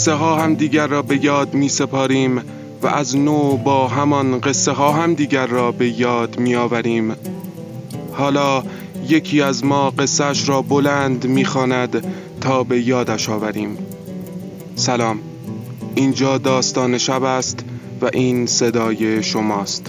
قصه ها هم دیگر را به یاد می سپاریم و از نو با همان قصه ها هم دیگر را به یاد می آوریم. حالا یکی از ما قصهش را بلند می‌خواند تا به یادش آوریم. سلام. اینجا داستان شب است و این صدای شماست.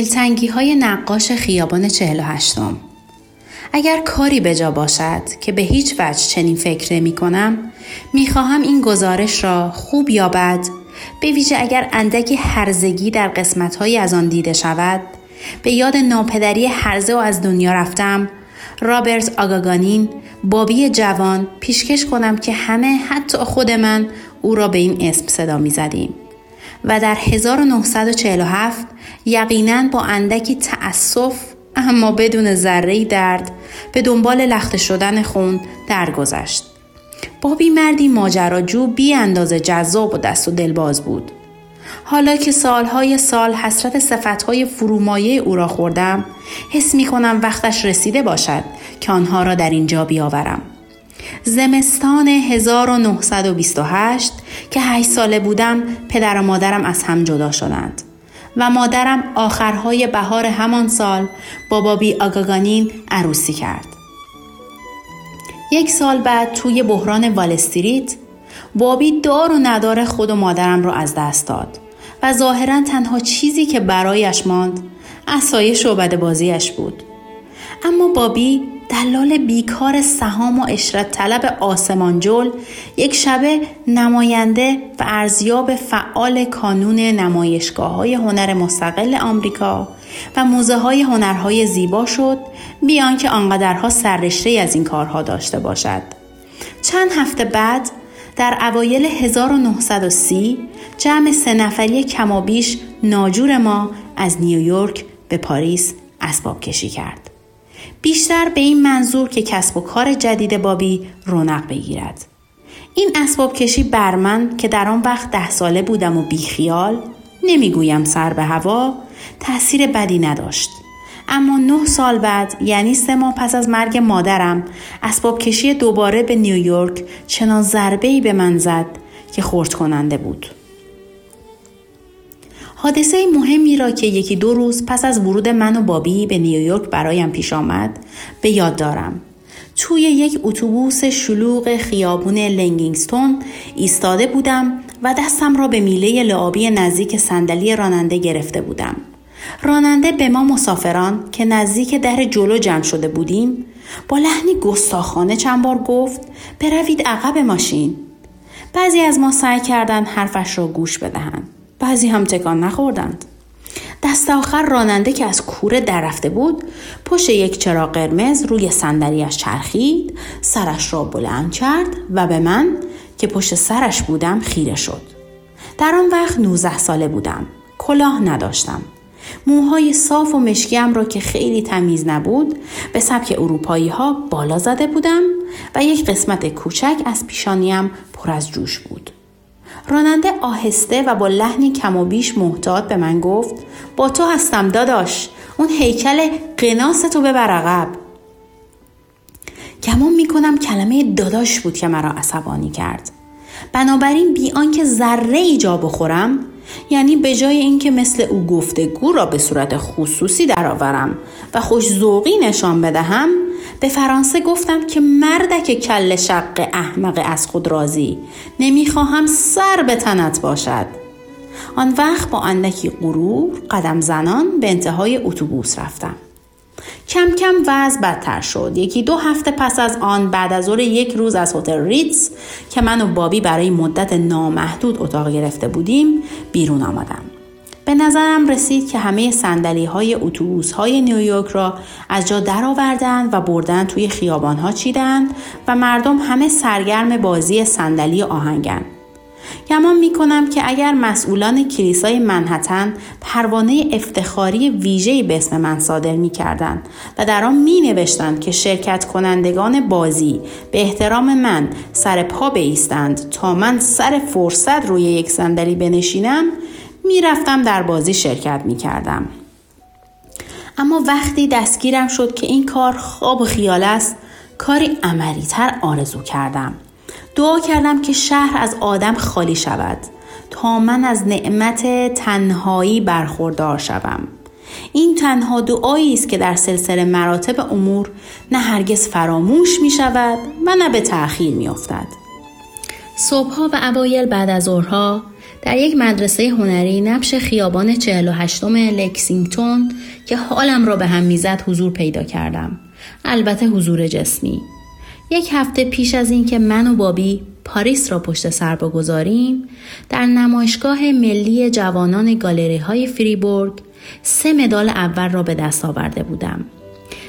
دلتنگی های نقاش خیابان 48 م. اگر کاری به جا باشد که به هیچ وجه چنین فکر نمی کنم می خواهم این گزارش را خوب یا بد به ویژه اگر اندکی هرزگی در قسمت از آن دیده شود به یاد ناپدری هرزه و از دنیا رفتم رابرت آگاگانین بابی جوان پیشکش کنم که همه حتی خود من او را به این اسم صدا می زدیم. و در 1947 یقینا با اندکی تأسف اما بدون ذره درد به دنبال لخته شدن خون درگذشت. بابی مردی ماجراجو بی اندازه جذاب و دست و دلباز بود. حالا که سالهای سال حسرت صفتهای فرومایه او را خوردم حس می کنم وقتش رسیده باشد که آنها را در اینجا بیاورم. زمستان 1928 که هشت ساله بودم پدر و مادرم از هم جدا شدند و مادرم آخرهای بهار همان سال با بابی آگاگانین عروسی کرد. یک سال بعد توی بحران والستریت بابی دار و ندار خود و مادرم را از دست داد و ظاهرا تنها چیزی که برایش ماند اسایش و بازیش بود. اما بابی دلال بیکار سهام و اشرت طلب آسمانجل یک شبه نماینده و ارزیاب فعال کانون نمایشگاه های هنر مستقل آمریکا و موزه های هنرهای زیبا شد بیان که آنقدرها سررشته از این کارها داشته باشد. چند هفته بعد در اوایل 1930 جمع سه نفری کمابیش ناجور ما از نیویورک به پاریس اسباب کشی کرد. بیشتر به این منظور که کسب و کار جدید بابی رونق بگیرد. این اسباب کشی بر من که در آن وقت ده ساله بودم و بیخیال نمی‌گویم سر به هوا تاثیر بدی نداشت. اما نه سال بعد یعنی سه ماه پس از مرگ مادرم اسباب کشی دوباره به نیویورک چنان ضربه به من زد که خورد کننده بود. حادثه مهمی را که یکی دو روز پس از ورود من و بابی به نیویورک برایم پیش آمد به یاد دارم. توی یک اتوبوس شلوغ خیابون لنگینگستون ایستاده بودم و دستم را به میله لعابی نزدیک صندلی راننده گرفته بودم. راننده به ما مسافران که نزدیک در جلو جمع شده بودیم با لحنی گستاخانه چند بار گفت بروید عقب ماشین. بعضی از ما سعی کردند حرفش را گوش بدهند. بعضی هم تکان نخوردند. دست آخر راننده که از کوره در رفته بود پشت یک چراغ قرمز روی صندلیاش چرخید سرش را بلند کرد و به من که پشت سرش بودم خیره شد. در آن وقت 19 ساله بودم. کلاه نداشتم. موهای صاف و مشکیم را که خیلی تمیز نبود به سبک اروپایی ها بالا زده بودم و یک قسمت کوچک از پیشانیم پر از جوش بود. راننده آهسته و با لحنی کم و بیش محتاط به من گفت با تو هستم داداش اون هیکل قناس تو ببر عقب گمان می‌کنم کلمه داداش بود که مرا عصبانی کرد. بنابراین بی آنکه ذره ای جا بخورم یعنی به جای اینکه مثل او گفتگو را به صورت خصوصی درآورم و خوش ذوقی نشان بدهم به فرانسه گفتم که مردک کل شق احمق از خود راضی. نمی‌خواهم سر به تنت باشد. آن وقت با اندکی غرور قدم زنان به انتهای اتوبوس رفتم. کم کم وضع بدتر شد. یکی دو هفته پس از آن بعد از ظهر یک روز از هتل ریتز که من و بابی برای مدت نامحدود اتاق گرفته بودیم بیرون آمدم. به نظرم رسید که همه سندلی های اتوبوس های نیویورک را از جا درآوردند و بردن توی خیابان ها چیدند و مردم همه سرگرم بازی صندلی آهنگن. گمان می کنم که اگر مسئولان کلیسای منحتن پروانه افتخاری ویژه‌ای به اسم من صادر می کردن و در آن می نوشتند که شرکت کنندگان بازی به احترام من سر پا بیستند تا من سر فرصت روی یک صندلی بنشینم می‌رفتم در بازی شرکت می کردم. اما وقتی دستگیرم شد که این کار خواب و خیال است کاری عملی تر آرزو کردم. دعا کردم که شهر از آدم خالی شود تا من از نعمت تنهایی برخوردار شوم. این تنها دعایی است که در سلسله مراتب امور نه هرگز فراموش می شود و نه به تأخیر می افتد. صبحها و اوایل بعد از ظهرها در یک مدرسه هنری نبش خیابان 48 لکسینگتون که حالم را به هم می‌زد حضور پیدا کردم. البته حضور جسمی. یک هفته پیش از اینکه من و بابی پاریس را پشت سر بگذاریم در نمایشگاه ملی جوانان گالری های فریبورگ سه مدال اول را به دست آورده بودم.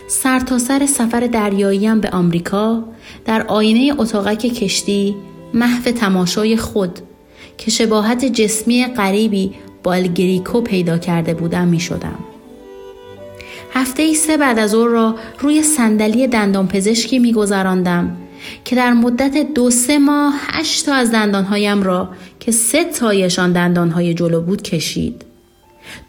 سرتاسر سر سفر دریاییم به آمریکا در آینه اتاقک کشتی محو تماشای خود که شباهت جسمی غریبی با الگریکو پیدا کرده بودم می شدم. هفته ای سه بعد از او را روی صندلی دندان پزشکی می گذراندم که در مدت دو سه ماه هشت تا از دندانهایم را که سه تایشان دندانهای جلو بود کشید.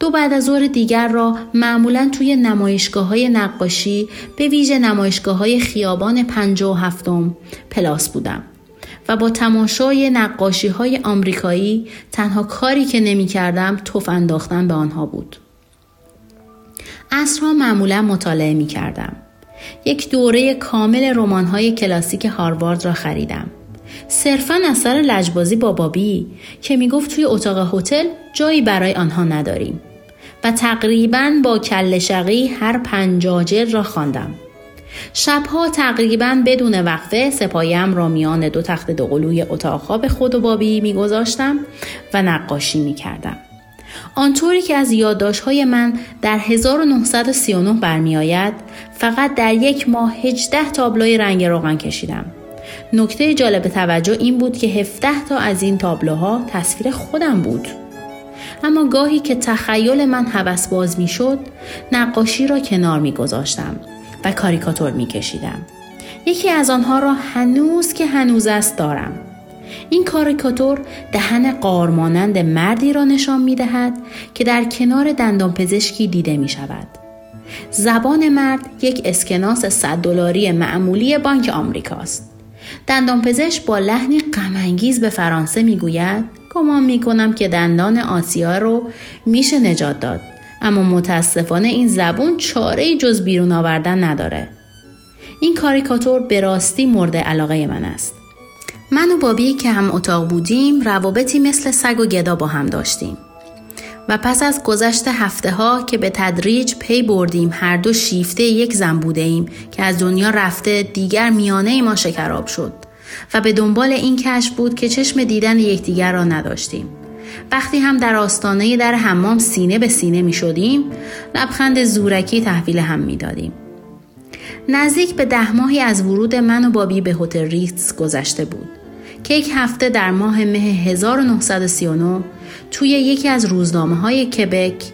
دو بعد از ظهر دیگر را معمولا توی نمایشگاه های نقاشی به ویژه نمایشگاه های خیابان پنج و هفتم پلاس بودم. و با تماشای نقاشی های آمریکایی تنها کاری که نمی کردم توف انداختن به آنها بود. اصرها معمولا مطالعه می کردم. یک دوره کامل رمان های کلاسیک هاروارد را خریدم. صرفا اثر لجبازی با بابی که می گفت توی اتاق هتل جایی برای آنها نداریم و تقریبا با کل شقی هر پنجاجل را خواندم. شبها تقریبا بدون وقفه سپایم را میان دو تخت دوقلوی اتاق خواب خود و بابی میگذاشتم و نقاشی می‌کردم. آنطوری که از یادداشت‌های من در 1939 برمیآید فقط در یک ماه 18 تابلوی رنگ روغن کشیدم. نکته جالب توجه این بود که 17 تا از این تابلوها تصویر خودم بود. اما گاهی که تخیل من حوس باز می شد نقاشی را کنار می گذاشتم و کاریکاتور می کشیدم. یکی از آنها را هنوز که هنوز است دارم. این کاریکاتور دهن قارمانند مردی را نشان می دهد که در کنار دندان پزشکی دیده می شود. زبان مرد یک اسکناس 100 دلاری معمولی بانک آمریکاست. دندان پزشک با لحنی غمانگیز به فرانسه می‌گوید گمان می کنم که دندان آسیا رو میشه نجات داد اما متاسفانه این زبون چاره جز بیرون آوردن نداره. این کاریکاتور به راستی مورد علاقه من است. من و بابی که هم اتاق بودیم روابطی مثل سگ و گدا با هم داشتیم. و پس از گذشت هفته ها که به تدریج پی بردیم هر دو شیفته یک زن بوده ایم که از دنیا رفته دیگر میانه ما شکراب شد و به دنبال این کشف بود که چشم دیدن یکدیگر را نداشتیم. وقتی هم در آستانه در حمام سینه به سینه می شدیم لبخند زورکی تحویل هم می دادیم. نزدیک به ده ماهی از ورود من و بابی به هتل ریتز گذشته بود که یک هفته در ماه مه 1939 توی یکی از روزنامه های کبک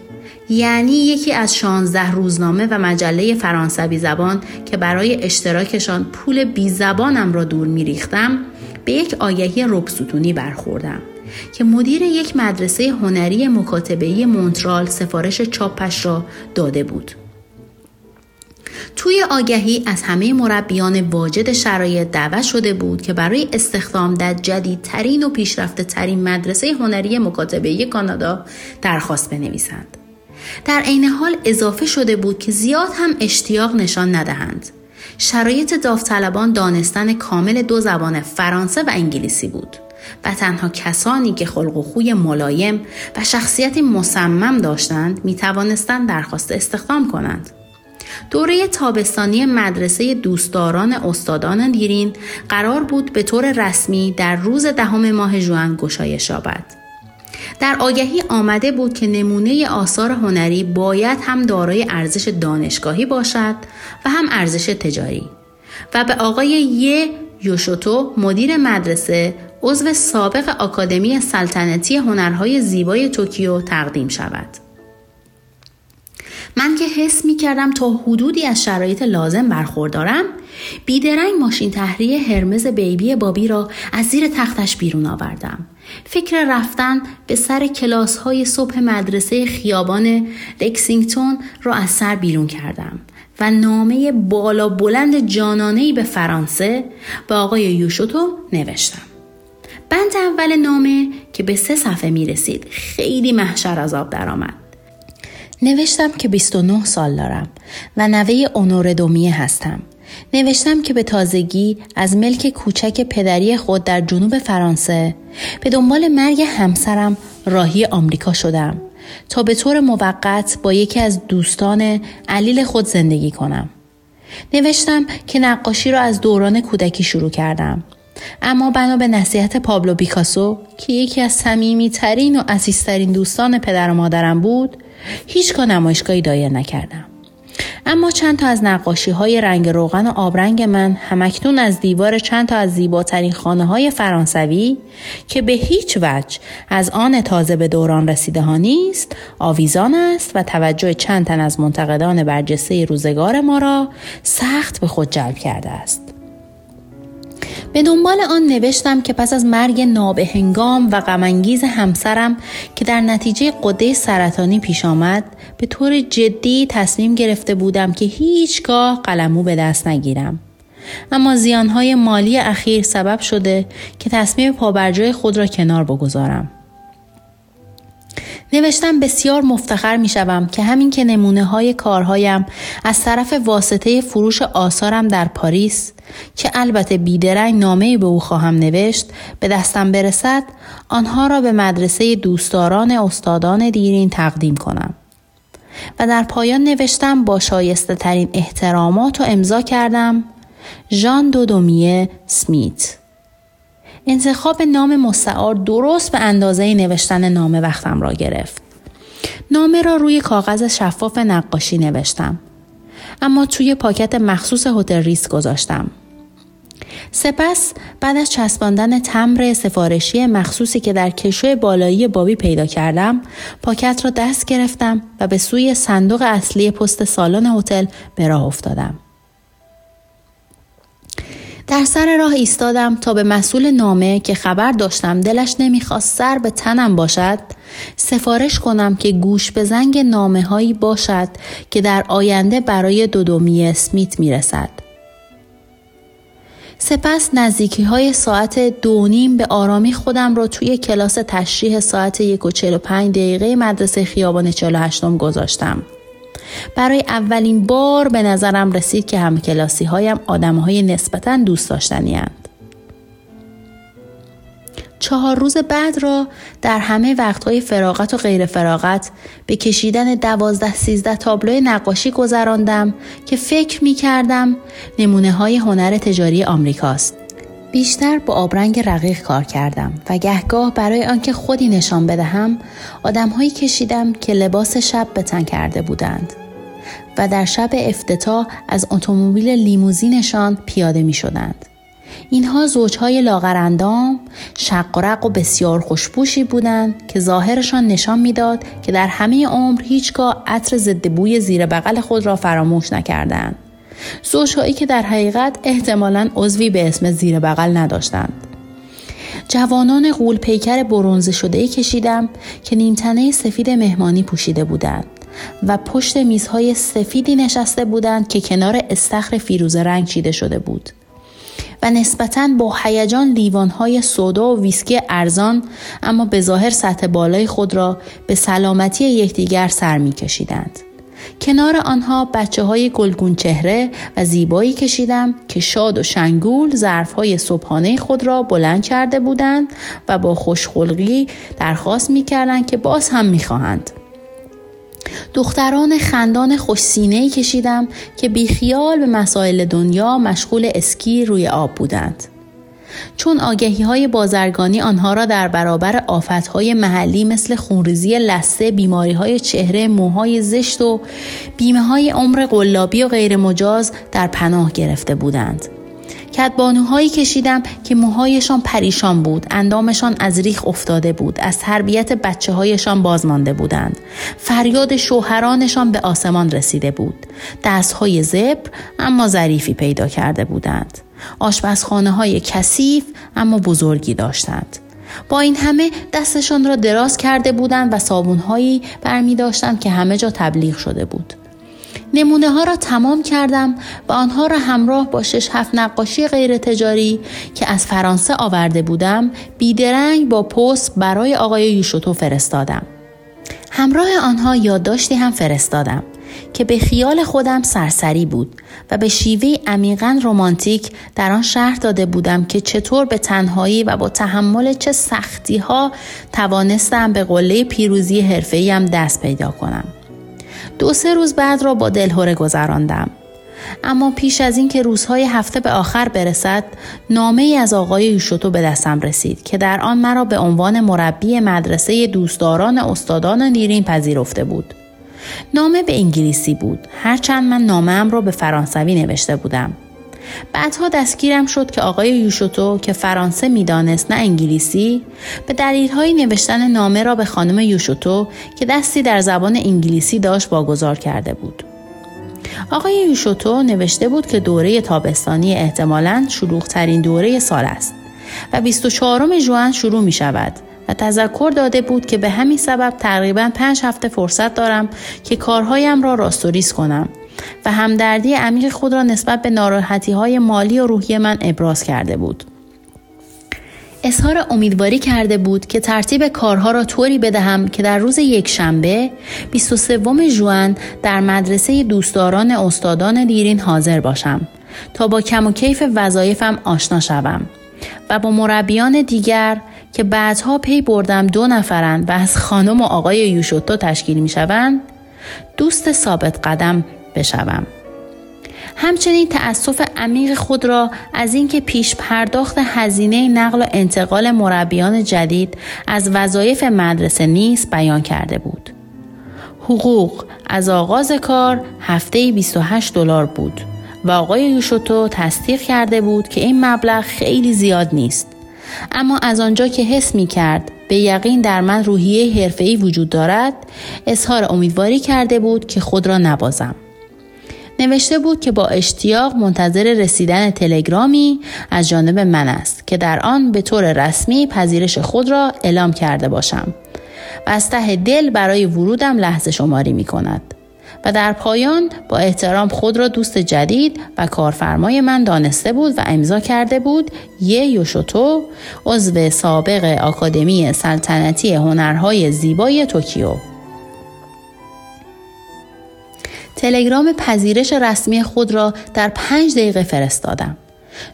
یعنی یکی از 16 روزنامه و مجله فرانسوی زبان که برای اشتراکشان پول بی زبانم را دور میریختم به یک آگهی رکستونی برخوردم که مدیر یک مدرسه هنری مکاتبه‌ای مونترال سفارش چاپش را داده بود. توی آگهی از همه مربیان واجد شرایط دعوت شده بود که برای استخدام در جدیدترین و پیشرفته ترین مدرسه هنری مکاتبه کانادا درخواست بنویسند. در عین حال اضافه شده بود که زیاد هم اشتیاق نشان ندهند. شرایط داوطلبان دانستن کامل دو زبان فرانسه و انگلیسی بود و تنها کسانی که خلق و خوی ملایم و شخصیتی مصمم داشتند می توانستند درخواست استخدام کنند. دوره تابستانی مدرسه دوستداران استادان دیرین قرار بود به طور رسمی در روز دهم ماه ژوئن گشایش یابد. در آگهی آمده بود که نمونه آثار هنری باید هم دارای ارزش دانشگاهی باشد و هم ارزش تجاری و به آقای یه یوشوتو مدیر مدرسه عضو سابق آکادمی سلطنتی هنرهای زیبای توکیو تقدیم شود. من که حس می کردم تا حدودی از شرایط لازم برخوردارم بیدرنگ ماشین تحریه هرمز بیبی بابی را از زیر تختش بیرون آوردم. فکر رفتن به سر کلاس های صبح مدرسه خیابان لکسینگتون را از سر بیرون کردم و نامه بالا بلند جانانهی به فرانسه به آقای یوشوتو نوشتم. بند اول نامه که به سه صفحه می رسید خیلی محشر از آب درآمد. نوشتم که 29 سال دارم و نوه اونور دومیه هستم. نوشتم که به تازگی از ملک کوچک پدری خود در جنوب فرانسه به دنبال مرگ همسرم راهی آمریکا شدم تا به طور موقت با یکی از دوستان علیل خود زندگی کنم. نوشتم که نقاشی را از دوران کودکی شروع کردم اما بنا به نصیحت پابلو بیکاسو که یکی از صمیمیترین و عزیزترین دوستان پدر و مادرم بود هیچگاه نمایشگاهی دایر نکردم اما چند تا از نقاشی های رنگ روغن و آبرنگ من همکنون از دیوار چند تا از زیباترین خانه های فرانسوی که به هیچ وجه از آن تازه به دوران رسیده ها نیست آویزان است و توجه چند تن از منتقدان برجسته روزگار ما را سخت به خود جلب کرده است. به دنبال آن نوشتم که پس از مرگ نابهنگام و غمانگیز همسرم که در نتیجه قده سرطانی پیش آمد به طور جدی تصمیم گرفته بودم که هیچگاه قلمو به دست نگیرم. اما زیانهای مالی اخیر سبب شده که تصمیم پابرجای خود را کنار بگذارم. نوشتم بسیار مفتخر می شوم که همین که نمونه های کارهایم از طرف واسطه فروش آثارم در پاریس که البته بیدرنگ نامه به او خواهم نوشت به دستم برسد آنها را به مدرسه دوستداران استادان دیرین تقدیم کنم. و در پایان نوشتم با شایسته ترین احترامات و امضا کردم ژان دودومیه سمیت انتخاب نام مستعار درست به اندازه نوشتن نامه وقتم را گرفت. نامه را روی کاغذ شفاف نقاشی نوشتم. اما توی پاکت مخصوص هتل ریس گذاشتم. سپس بعد از چسباندن تمر سفارشی مخصوصی که در کشوی بالایی بابی پیدا کردم پاکت را دست گرفتم و به سوی صندوق اصلی پست سالن هتل به راه افتادم در سر راه ایستادم تا به مسئول نامه که خبر داشتم دلش نمی‌خواست سر به تنم باشد سفارش کنم که گوش به زنگ نامه هایی باشد که در آینده برای دودومی اسمیت می‌رسد. سپس نزدیکی های ساعت دو نیم به آرامی خودم را توی کلاس تشریح ساعت یک و چل و پنج دقیقه مدرسه خیابان 48 گذاشتم. برای اولین بار به نظرم رسید که هم کلاسی هایم آدم های نسبتا دوست داشتنی هند. چهار روز بعد را در همه وقتهای فراغت و غیر فراغت به کشیدن دوازده سیزده تابلوی نقاشی گذراندم که فکر می کردم نمونه های هنر تجاری آمریکاست. بیشتر با آبرنگ رقیق کار کردم و گهگاه برای آنکه خودی نشان بدهم آدمهایی کشیدم که لباس شب به تن کرده بودند و در شب افتتاح از اتومبیل لیموزینشان پیاده می شدند. اینها زوجهای لاغرندام شق و رق و بسیار خوشبوشی بودند که ظاهرشان نشان می‌داد که در همه عمر هیچگاه عطر ضد بوی زیر بغل خود را فراموش نکردند. زوجهایی که در حقیقت احتمالا عضوی به اسم زیر بغل نداشتند. جوانان غول پیکر برونزه شده کشیدم که نیمتنه سفید مهمانی پوشیده بودند و پشت میزهای سفیدی نشسته بودند که کنار استخر فیروز رنگ چیده شده بود. و نسبتا با هیجان لیوانهای سودا و ویسکی ارزان اما به ظاهر سطح بالای خود را به سلامتی یکدیگر سر میکشیدند. کنار آنها بچه های گلگون چهره و زیبایی کشیدم که شاد و شنگول ظرف های صبحانه خود را بلند کرده بودند و با خوشخلقی درخواست می که باز هم می خواهند. دختران خندان خوش سینه کشیدم که بیخیال به مسائل دنیا مشغول اسکی روی آب بودند. چون آگهی های بازرگانی آنها را در برابر آفت های محلی مثل خونریزی لسه، بیماری های چهره، موهای زشت و بیمه های عمر قلابی و غیر مجاز در پناه گرفته بودند. کتبانوهایی کشیدم که موهایشان پریشان بود. اندامشان از ریخ افتاده بود. از تربیت بچه هایشان بازمانده بودند. فریاد شوهرانشان به آسمان رسیده بود. دستهای زبر اما ظریفی پیدا کرده بودند. آشپزخانه های کثیف اما بزرگی داشتند. با این همه دستشان را دراز کرده بودند و صابونهایی برمی داشتند که همه جا تبلیغ شده بود. نمونه ها را تمام کردم و آنها را همراه با شش هفت نقاشی غیر تجاری که از فرانسه آورده بودم بیدرنگ با پست برای آقای یوشوتو فرستادم. همراه آنها یادداشتی هم فرستادم که به خیال خودم سرسری بود و به شیوه عمیقا رمانتیک در آن شهر داده بودم که چطور به تنهایی و با تحمل چه سختی ها توانستم به قله پیروزی حرفه‌ایم دست پیدا کنم. دو سه روز بعد را با دلهوره گذراندم. اما پیش از اینکه روزهای هفته به آخر برسد نامه ای از آقای یوشوتو به دستم رسید که در آن مرا به عنوان مربی مدرسه دوستداران استادان نیرین پذیرفته بود. نامه به انگلیسی بود. هرچند من نامه را به فرانسوی نوشته بودم. بعدها دستگیرم شد که آقای یوشوتو که فرانسه می‌دانست نه انگلیسی به دلیلهای نوشتن نامه را به خانم یوشوتو که دستی در زبان انگلیسی داشت واگذار کرده بود. آقای یوشوتو نوشته بود که دوره تابستانی احتمالاً شلوغترین دوره سال است و 24 ژوئن شروع می شود و تذکر داده بود که به همین سبب تقریبا پنج هفته فرصت دارم که کارهایم را راستوریز کنم. و همدردی عمیق خود را نسبت به ناراحتی های مالی و روحی من ابراز کرده بود. اظهار امیدواری کرده بود که ترتیب کارها را طوری بدهم که در روز یک شنبه 23 ژوئن در مدرسه دوستداران استادان دیرین حاضر باشم تا با کم و کیف وظایفم آشنا شوم و با مربیان دیگر که بعدها پی بردم دو نفرند و از خانم و آقای یوشوتو تشکیل می شوند دوست ثابت قدم بشوم. همچنین تأسف عمیق خود را از اینکه پیش پرداخت هزینه نقل و انتقال مربیان جدید از وظایف مدرسه نیست بیان کرده بود. حقوق از آغاز کار هفته 28 دلار بود و آقای یوشوتو تصدیق کرده بود که این مبلغ خیلی زیاد نیست. اما از آنجا که حس می کرد به یقین در من روحیه حرفه‌ای وجود دارد اظهار امیدواری کرده بود که خود را نبازم. نوشته بود که با اشتیاق منتظر رسیدن تلگرامی از جانب من است که در آن به طور رسمی پذیرش خود را اعلام کرده باشم و از ته دل برای ورودم لحظه شماری می کند. و در پایان با احترام خود را دوست جدید و کارفرمای من دانسته بود و امضا کرده بود یه یوشوتو عضو سابق آکادمی سلطنتی هنرهای زیبای توکیو تلگرام پذیرش رسمی خود را در پنج دقیقه فرستادم.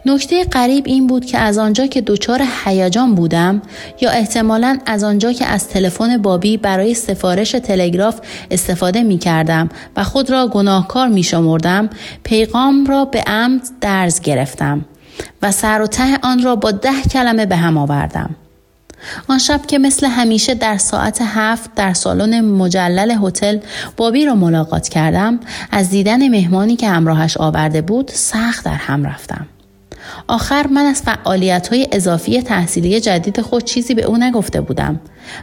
نکته غریب این بود که از آنجا که دچار هیجان بودم یا احتمالا از آنجا که از تلفن بابی برای سفارش تلگراف استفاده می کردم و خود را گناهکار می شمردم پیغام را به عمد درز گرفتم و سر و ته آن را با ده کلمه به هم آوردم. آن شب که مثل همیشه در ساعت هفت در سالن مجلل هتل بابی را ملاقات کردم از دیدن مهمانی که همراهش آورده بود سخت در هم رفتم. آخر من از فعالیت های اضافی تحصیلی جدید خود چیزی به او نگفته بودم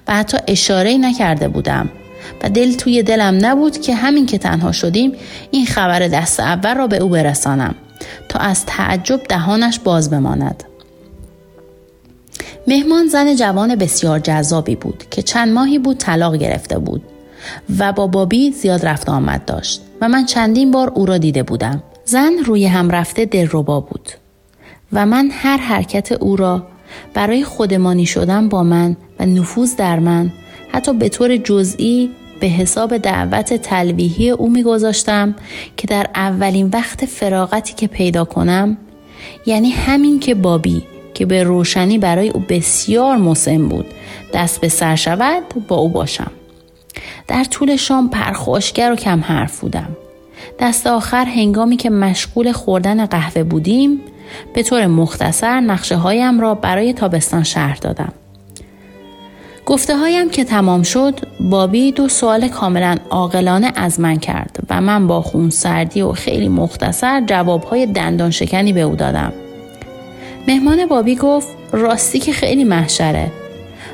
و حتی اشاره نکرده بودم و دل توی دلم نبود که همین که تنها شدیم این خبر دست اول را به او برسانم تا از تعجب دهانش باز بماند. مهمان زن جوان بسیار جذابی بود که چند ماهی بود طلاق گرفته بود و با بابی زیاد رفت آمد داشت و من چندین بار او را دیده بودم. زن روی هم رفته دلربا بود و من هر حرکت او را برای خودمانی شدن با من و نفوذ در من حتی به طور جزئی به حساب دعوت تلویحی او میگذاشتم که در اولین وقت فراغتی که پیدا کنم یعنی همین که بابی که به روشنی برای او بسیار مسن بود. دست به سر شود با او باشم. در طول شام پرخوشگر و کم حرف بودم. دست آخر هنگامی که مشغول خوردن قهوه بودیم به طور مختصر نقشه هایم را برای تابستان شهر دادم. گفته هایم که تمام شد بابی دو سوال کاملا عاقلانه از من کرد و من با خون سردی و خیلی مختصر جواب های دندان شکنی به او دادم. مهمان بابی گفت راستی که خیلی محشره.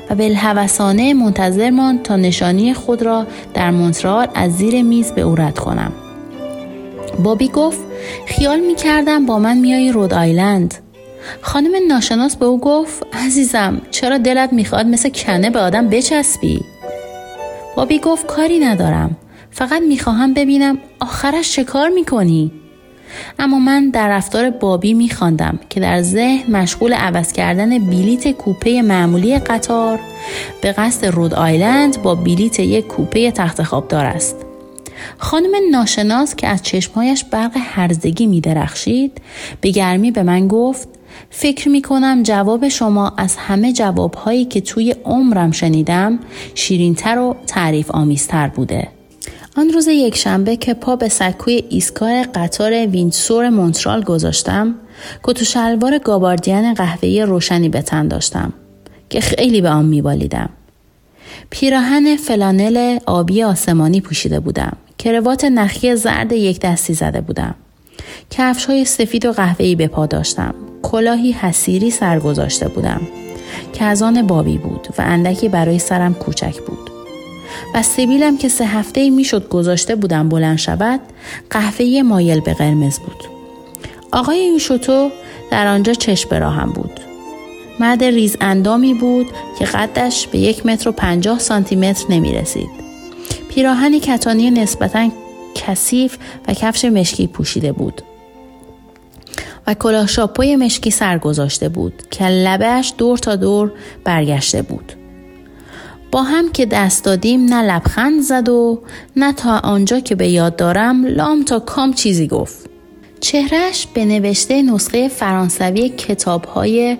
و بالحوثانه منتظر مان تا نشانی خود را در مونترال از زیر میز به او رد کنم. بابی گفت خیال می کردم با من میایی رود آیلند. خانم ناشناس به او گفت عزیزم چرا دلت می‌خواد مثل کنه به آدم بچسبی؟ بابی گفت کاری ندارم. فقط می‌خواهم ببینم آخرش چه کار می‌کنی؟ اما من در رفتار بابی میخواندم که در ذهن مشغول عوض کردن بلیت کوپه معمولی قطار به قصد رود آیلند با بلیت یک کوپه تخت خوابدار است خانم ناشناس که از چشمهایش برق هرزگی می درخشید به گرمی به من گفت فکر می کنم جواب شما از همه جوابهایی که توی عمرم شنیدم شیرینتر و تعریف آمیزتر بوده. آن روز یک شنبه که پا به سکوی ایستگاه قطار وینسور مونترال گذاشتم کت و شلوار گاباردین قهوه‌ای روشنی به تن داشتم که خیلی به آن میبالیدم. پیراهن فلانل آبی آسمانی پوشیده بودم کروات نخی زرد یک دستی زده بودم. کفش های سفید و قهوه‌ای به پا داشتم. کلاهی حصیری سر گذاشته بودم که از آن بابی بود و اندکی برای سرم کوچک بود. و سبیلم که سه هفته می‌شد گذاشته بودم بلند شود قهوه مایل به قرمز بود آقای یوشوتو در آنجا چشم راهم بود مرد ریز اندامی بود که قدش به یک متر و پنجاه سانتی متر نمی رسید. پیراهنی کتانی نسبتا کثیف و کفش مشکی پوشیده بود. و کلاه شاپوی مشکی سر گذاشته بود که لبهش دور تا دور برگشته بود. با هم که دست دادیم نه لبخند زد و نه تا آنجا که به یاد دارم لام تا کام چیزی گفت. چهرش به نوشته نسخه فرانسوی کتاب های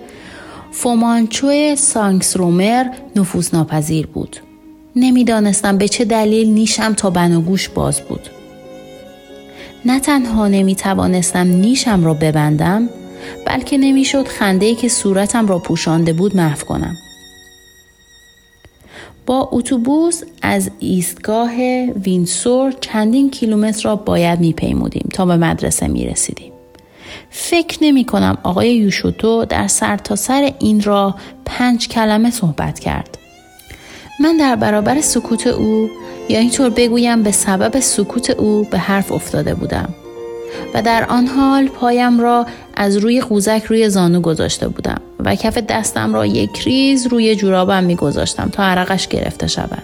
فومانچو سانکس رومر نفوذ ناپذیر بود. نمی‌دانستم به چه دلیل نیشم تا بناگوش باز بود. نه تنها نمی توانستم نیشم را ببندم بلکه نمی‌شد خنده که صورتم را پوشانده بود محو کنم. با اتوبوس از ایستگاه وینسور چندین کیلومتر را باید میپیمودیم تا به مدرسه می رسیدیم. فکر نمی کنم آقای یوشوتو در سرتاسر سر این را پنج کلمه صحبت کرد. من در برابر سکوت او یا اینطور بگویم به سبب سکوت او به حرف افتاده بودم و در آن حال پایم را از روی قوزک روی زانو گذاشته بودم و کف دستم را یک ریز روی جورابم می گذاشتم تا عرقش گرفته شود.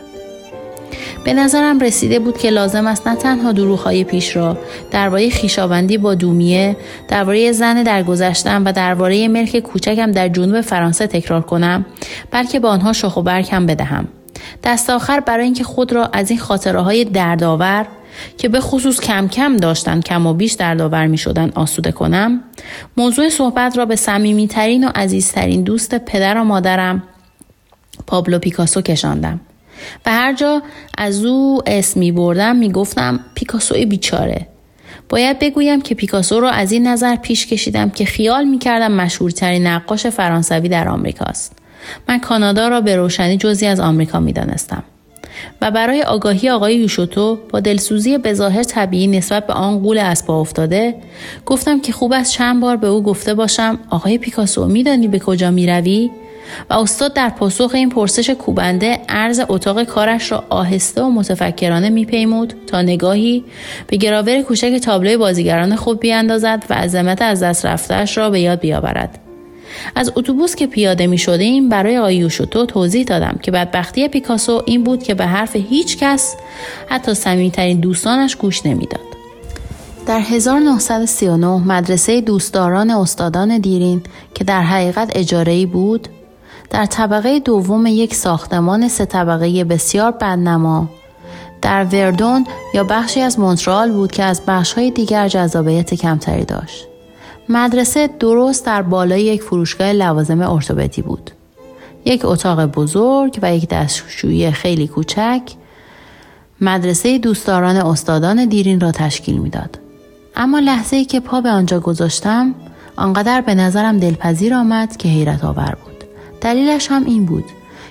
به نظرم رسیده بود که لازم است نه تنها دروغهای پیش را درباره خیشاوندی با دومیه درباره زن درگذشتم و درباره ملک کوچکم در جنوب فرانسه تکرار کنم بلکه با آنها شخ و برگ هم بدهم دست آخر برای اینکه خود را از این خاطره های دردآور که به خصوص کم کم داشتن کم و بیش دردآور می شدن آسوده کنم. موضوع صحبت را به صمیمیترین و عزیزترین دوست پدر و مادرم پابلو پیکاسو کشاندم. و هر جا از او اسم می بردم می گفتم پیکاسوی بیچاره. باید بگویم که پیکاسو را از این نظر پیش کشیدم که خیال می کردم مشهورترین نقاش فرانسوی در آمریکاست. من کانادا را به روشنی جزی از آمریکا می دانستم. و برای آگاهی آقای یوشوتو با دلسوزی بظاهر طبیعی نسبت به آن قول اسبا افتاده گفتم که خوب است چند بار به او گفته باشم آقای پیکاسو میدانی به کجا می‌روی؟ و استاد در پاسخ این پرسش کوبنده عرض اتاق کارش را آهسته و متفکرانه میپیمود تا نگاهی به گراور کوچک تابلوی بازیگران خوب بیاندازد و عظمت از دست رفتهاش را به یاد بیاورد. از اتوبوس که پیاده می شدیم برای آقای یوشوتو توضیح دادم که بدبختی پیکاسو این بود که به حرف هیچ کس حتی صمیمیترین دوستانش گوش نمی‌داد. در 1939 مدرسه دوستداران استادان دیرین که در حقیقت اجارهی بود در طبقه دوم یک ساختمان سه طبقه بسیار بدنما در وردون یا بخشی از مونترال بود که از بخشهای دیگر جذابیت کمتری داشت. مدرسه درست در بالای یک فروشگاه لوازم ارتوپدی بود. یک اتاق بزرگ و یک دستشویی خیلی کوچک مدرسه دوستداران استادان دیرین را تشکیل می‌داد. اما لحظه ای که پا به آنجا گذاشتم آنقدر به نظرم دلپذیر آمد که حیرت آور بود. دلیلش هم این بود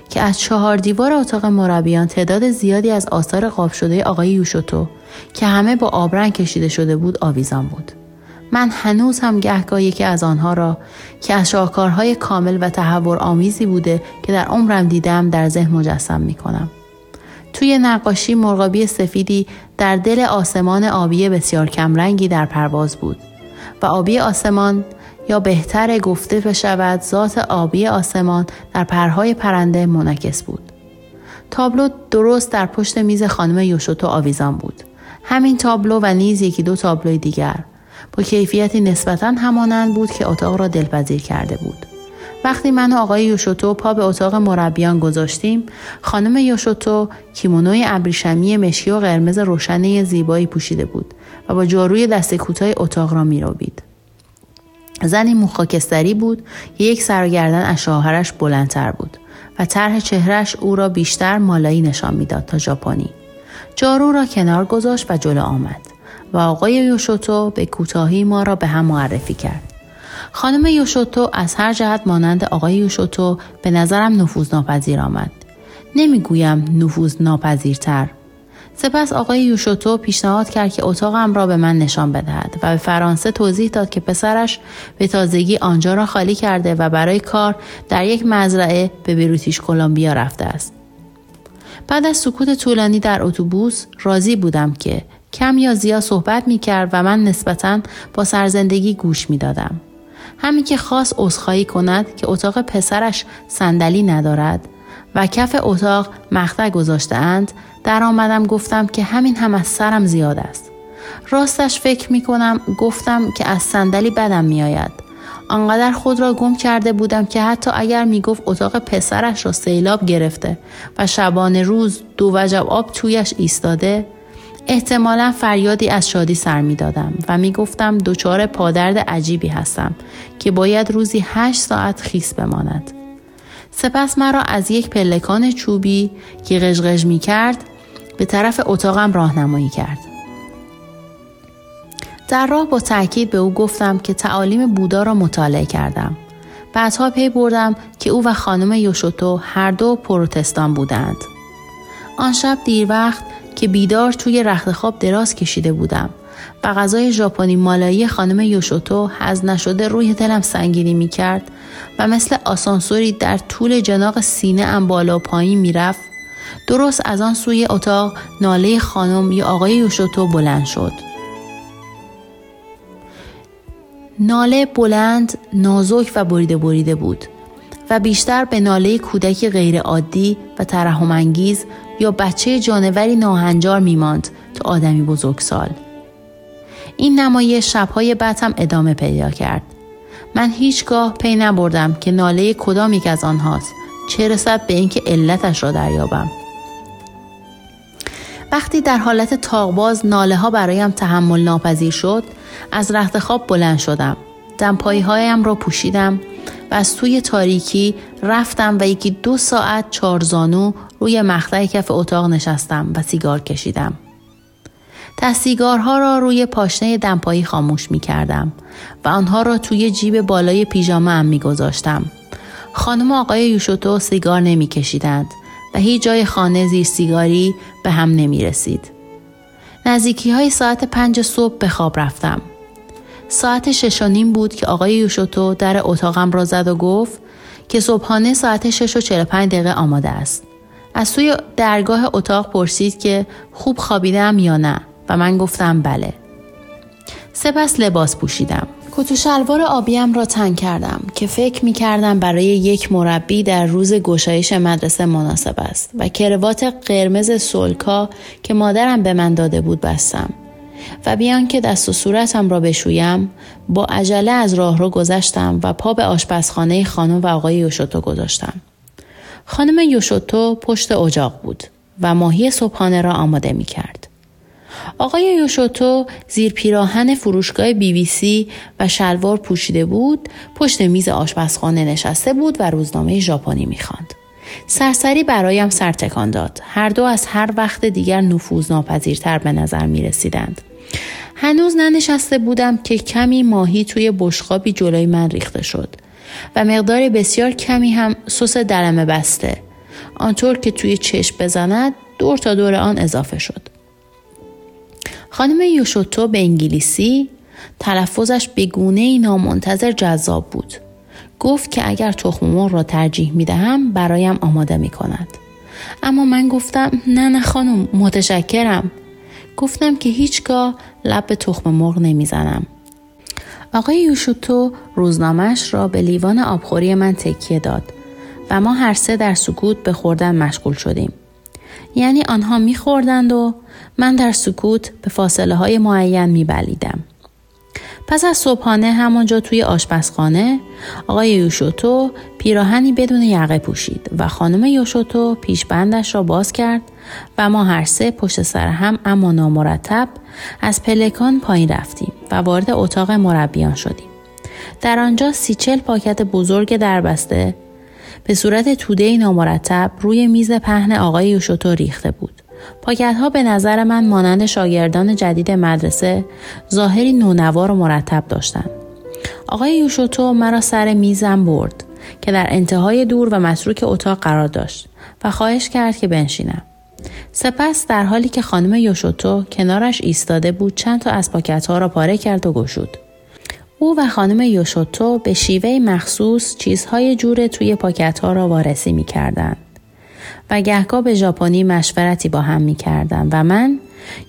که از چهار دیوار اتاق مربیان تعداد زیادی از آثار قاب شده آقای یوشوتو که همه با آبرنگ کشیده شده بود آویزان بود. من هنوز هم گهگاه یکی از آنها را که از شاهکارهای کامل و تحور آمیزی بوده که در عمرم دیدم در ذهن مجسم می کنم. توی نقاشی مرغابی سفیدی در دل آسمان آبی بسیار کمرنگی در پرواز بود و آبی آسمان یا بهتر گفته بشود ذات آبی آسمان در پرهای پرنده منعکس بود. تابلو درست در پشت میز خانم یوشوتو آویزان بود. همین تابلو و نیز یکی دو تابلوی دیگر با کیفیتی نسبتا همانند بود که اتاق را دلپذیر کرده بود. وقتی من و آقای یوشوتو پا به اتاق مربیان گذاشتیم خانم یوشوتو کیمونوی ابریشمی مشکی و قرمز روشنه زیبایی پوشیده بود و با جاروی دست کوتاه اتاق را میروبید زنی مخاکستری بود یک سرگردن از شوهرش بلندتر بود و طرح چهرش او را بیشتر مالایی نشان می‌داد تا ژاپنی. جارو را کنار گذاشت و جلو آمد. و آقای یوشوتو به کوتاهی ما را به هم معرفی کرد. خانم یوشوتو از هر جهت مانند آقای یوشوتو به نظرم نفوذ ناپذیر آمد. نمی‌گویم نفوذ ناپذیرتر. سپس آقای یوشوتو پیشنهاد کرد که اتاقم را به من نشان بدهد و به فرانسه توضیح داد که پسرش به تازگی آنجا را خالی کرده و برای کار در یک مزرعه به بریتیش کلمبیا رفته است. بعد از سکوت طولانی در اتوبوس راضی بودم که کم یا زیاد صحبت می کرد و من نسبتا با سرزندگی گوش می دادم. همین که خواست عذرخواهی کند که اتاق پسرش صندلی ندارد و کف اتاق مقطع گذاشته در آمدم گفتم که همین هم از سرم زیاد است. راستش فکر می کنم گفتم که از صندلی بدم می آید. آنقدر خود را گم کرده بودم که حتی اگر می گفت اتاق پسرش را سیلاب گرفته و شبانه روز دو وجب آب تویش ایستاده احتمالا فریادی از شادی سر می دادم و می گفتم دچار پادرد عجیبی هستم که باید روزی هشت ساعت خیس بماند. سپس مرا از یک پلکان چوبی که قژقژ می کرد به طرف اتاقم راهنمایی کرد. در راه با تاکید به او گفتم که تعالیم بودا را مطالعه کردم. بعدها پی بردم که او و خانم یوشوتو هر دو پروتستان بودند. آن شب دیر وقت که بیدار توی رخت خواب دراز کشیده بودم. و غذای ژاپنی مالایی خانم یوشوتو هز نشده روی دلم سنگینی می کرد و مثل آسانسوری در طول جناق سینه ام بالا و پایین می‌رفت. درست از آن سوی اتاق ناله خانم یا آقای یوشوتو بلند شد. ناله بلند نازک و بریده بریده بود و بیشتر به ناله کودکی غیرعادی و ترحمانگیز یا بچه جانوری ناهنجار میماند تا آدمی بزرگسال. این نمایش شبهای بعد هم ادامه پیدا کرد. من هیچگاه پی نبردم که ناله کدام یک از آنهاست. چه رسد به اینکه علتش را دریابم. وقتی در حالت تاغباز ناله ها برایم تحمل ناپذیر شد از رخت خواب بلند شدم. دمپایی هایم را پوشیدم و از توی تاریکی رفتم و یکی دو ساعت چارزانو روی مخته کف اتاق نشستم و سیگار کشیدم. سیگارها را روی پاشنه دمپایی خاموش می کردم و آنها را توی جیب بالای پیژامه هم می گذاشتم. خانم آقای یوشوتو سیگار نمی کشیدند و هیچ جای خانه زیر سیگاری به هم نمی رسید. نزدیکی های ساعت پنج صبح به خواب رفتم. ساعت شش و نیم بود که آقای یوشوتو در اتاقم را زد و گفت که صبحانه ساعت شش و 45 دقیقه آماده است. از سوی درگاه اتاق پرسید که خوب خوابیدم یا نه و من گفتم بله. سپس لباس پوشیدم. کتو شلوار آبیم را تن کردم که فکر می کردم برای یک مربی در روز گشایش مدرسه مناسب است و کروات قرمز سلکا که مادرم به من داده بود بستم و بیان که دست و صورتم را بشویم با عجله از راه رو گذشتم و پا به آشپزخانه خانم و آقای یوشوتو گذاشتم. خانم یوشوتو پشت اجاق بود و ماهی صبحانه را آماده می کرد. آقای یوشوتو زیر پیراهن فروشگاه بی بی سی و شلوار پوشیده بود پشت میز آشپزخانه نشسته بود و روزنامه ژاپنی می‌خواند سرسری برایم سر تکان داد هر دو از هر وقت دیگر نفوذ ناپذیرتر به نظر می رسیدند. هنوز ننشسته بودم که کمی ماهی توی بشقابی جلوی من ریخته شد و مقدار بسیار کمی هم سس دلمه بسته آنطور که توی چشم بزند دور تا دور آن اضافه شد خانم یوشوتو به انگلیسی تلفظش به گونه نامنتظر جذاب بود. گفت که اگر تخم مرغ را ترجیح می دهم برایم آماده می کند. اما من گفتم نه نه خانم متشکرم. گفتم که هیچگاه لب تخم مرغ نمی‌زنم. آقای یوشوتو روزنامهش را به لیوان آبخوری من تکیه داد و ما هر سه در سکوت به خوردن مشغول شدیم. یعنی آنها میخوردند و من در سکوت به فاصله های معین میبلیدم. پس از صبحانه همانجا توی آشپزخانه آقای یوشوتو پیراهنی بدون یقه پوشید و خانم یوشوتو پیشبندش را باز کرد و ما هر سه پشت سر هم اما نامرتب از پلکان پایین رفتیم و وارد اتاق مربیان شدیم. در آنجا سی چل پاکت بزرگ دربسته به صورت توده نامرتب روی میز پهن آقای یوشوتو ریخته بود. پاکت ها به نظر من مانند شاگردان جدید مدرسه ظاهری نونوار و مرتب داشتند. آقای یوشوتو مرا سر میزم برد که در انتهای دور و متروک اتاق قرار داشت و خواهش کرد که بنشینم. سپس در حالی که خانم یوشوتو کنارش ایستاده بود چند تا از پاکت ها را پاره کرد و گشود. او و خانم یوشوتو به شیوه مخصوص چیزهای جور توی پاکت ها را وارسی می کردن. و گهگاه به ژاپنی مشورتی با هم می کردن و من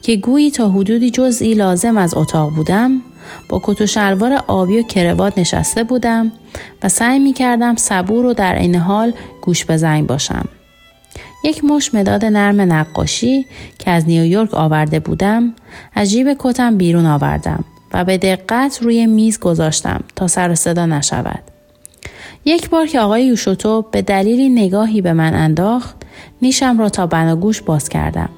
که گویی تا حدودی جزئی لازم از اتاق بودم با کت و شلوار آبی و کروات نشسته بودم و سعی می کردم صبور و در این حال گوش به زنگ باشم. یک مش مداد نرم نقاشی که از نیویورک آورده بودم از جیب کتم بیرون آوردم و به دقت روی میز گذاشتم تا سر صدا نشود. یک بار که آقای یوشوتو به دلیلی نگاهی به من انداخت نیشم را تا بناگوش باز کردم.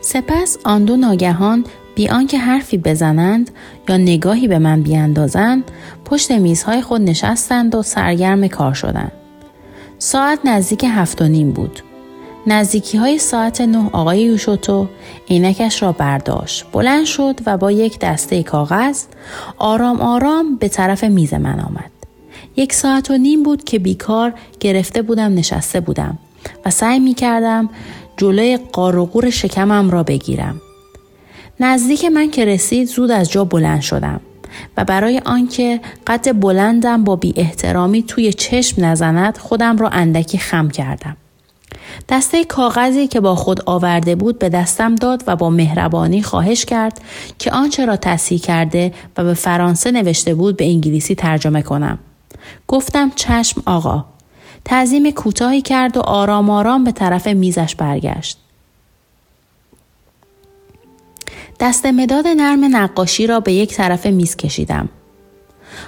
سپس آن دو ناگهان بی آنکه حرفی بزنند یا نگاهی به من بیاندازند پشت میزهای خود نشستند و سرگرم کار شدند. ساعت نزدیک هفت و نیم بود. نزدیکی های ساعت نه آقای یوشوتو عینکش را برداشت بلند شد و با یک دسته کاغذ آرام آرام به طرف میز من آمد یک ساعت و نیم بود که بیکار گرفته بودم نشسته بودم و سعی می کردم جلوی قار شکمم را بگیرم نزدیک من که رسید زود از جا بلند شدم و برای آنکه قد بلندم با بی احترامی توی چشم نزند خودم را اندکی خم کردم دسته کاغذی که با خود آورده بود به دستم داد و با مهربانی خواهش کرد که آنچه را تصحیح کرده و به فرانسه نوشته بود به انگلیسی ترجمه کنم. گفتم چشم آقا. تعظیم کوتاهی کرد و آرام آرام به طرف میزش برگشت. دست مداد نرم نقاشی را به یک طرف میز کشیدم.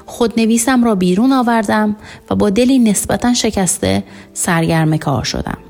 خودنویسم را بیرون آوردم و با دلی نسبتا شکسته سرگرم کار شدم.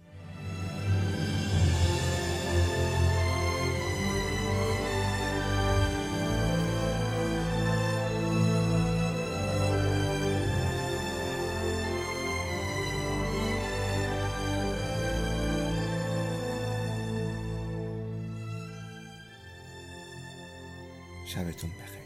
شبتون بخیر.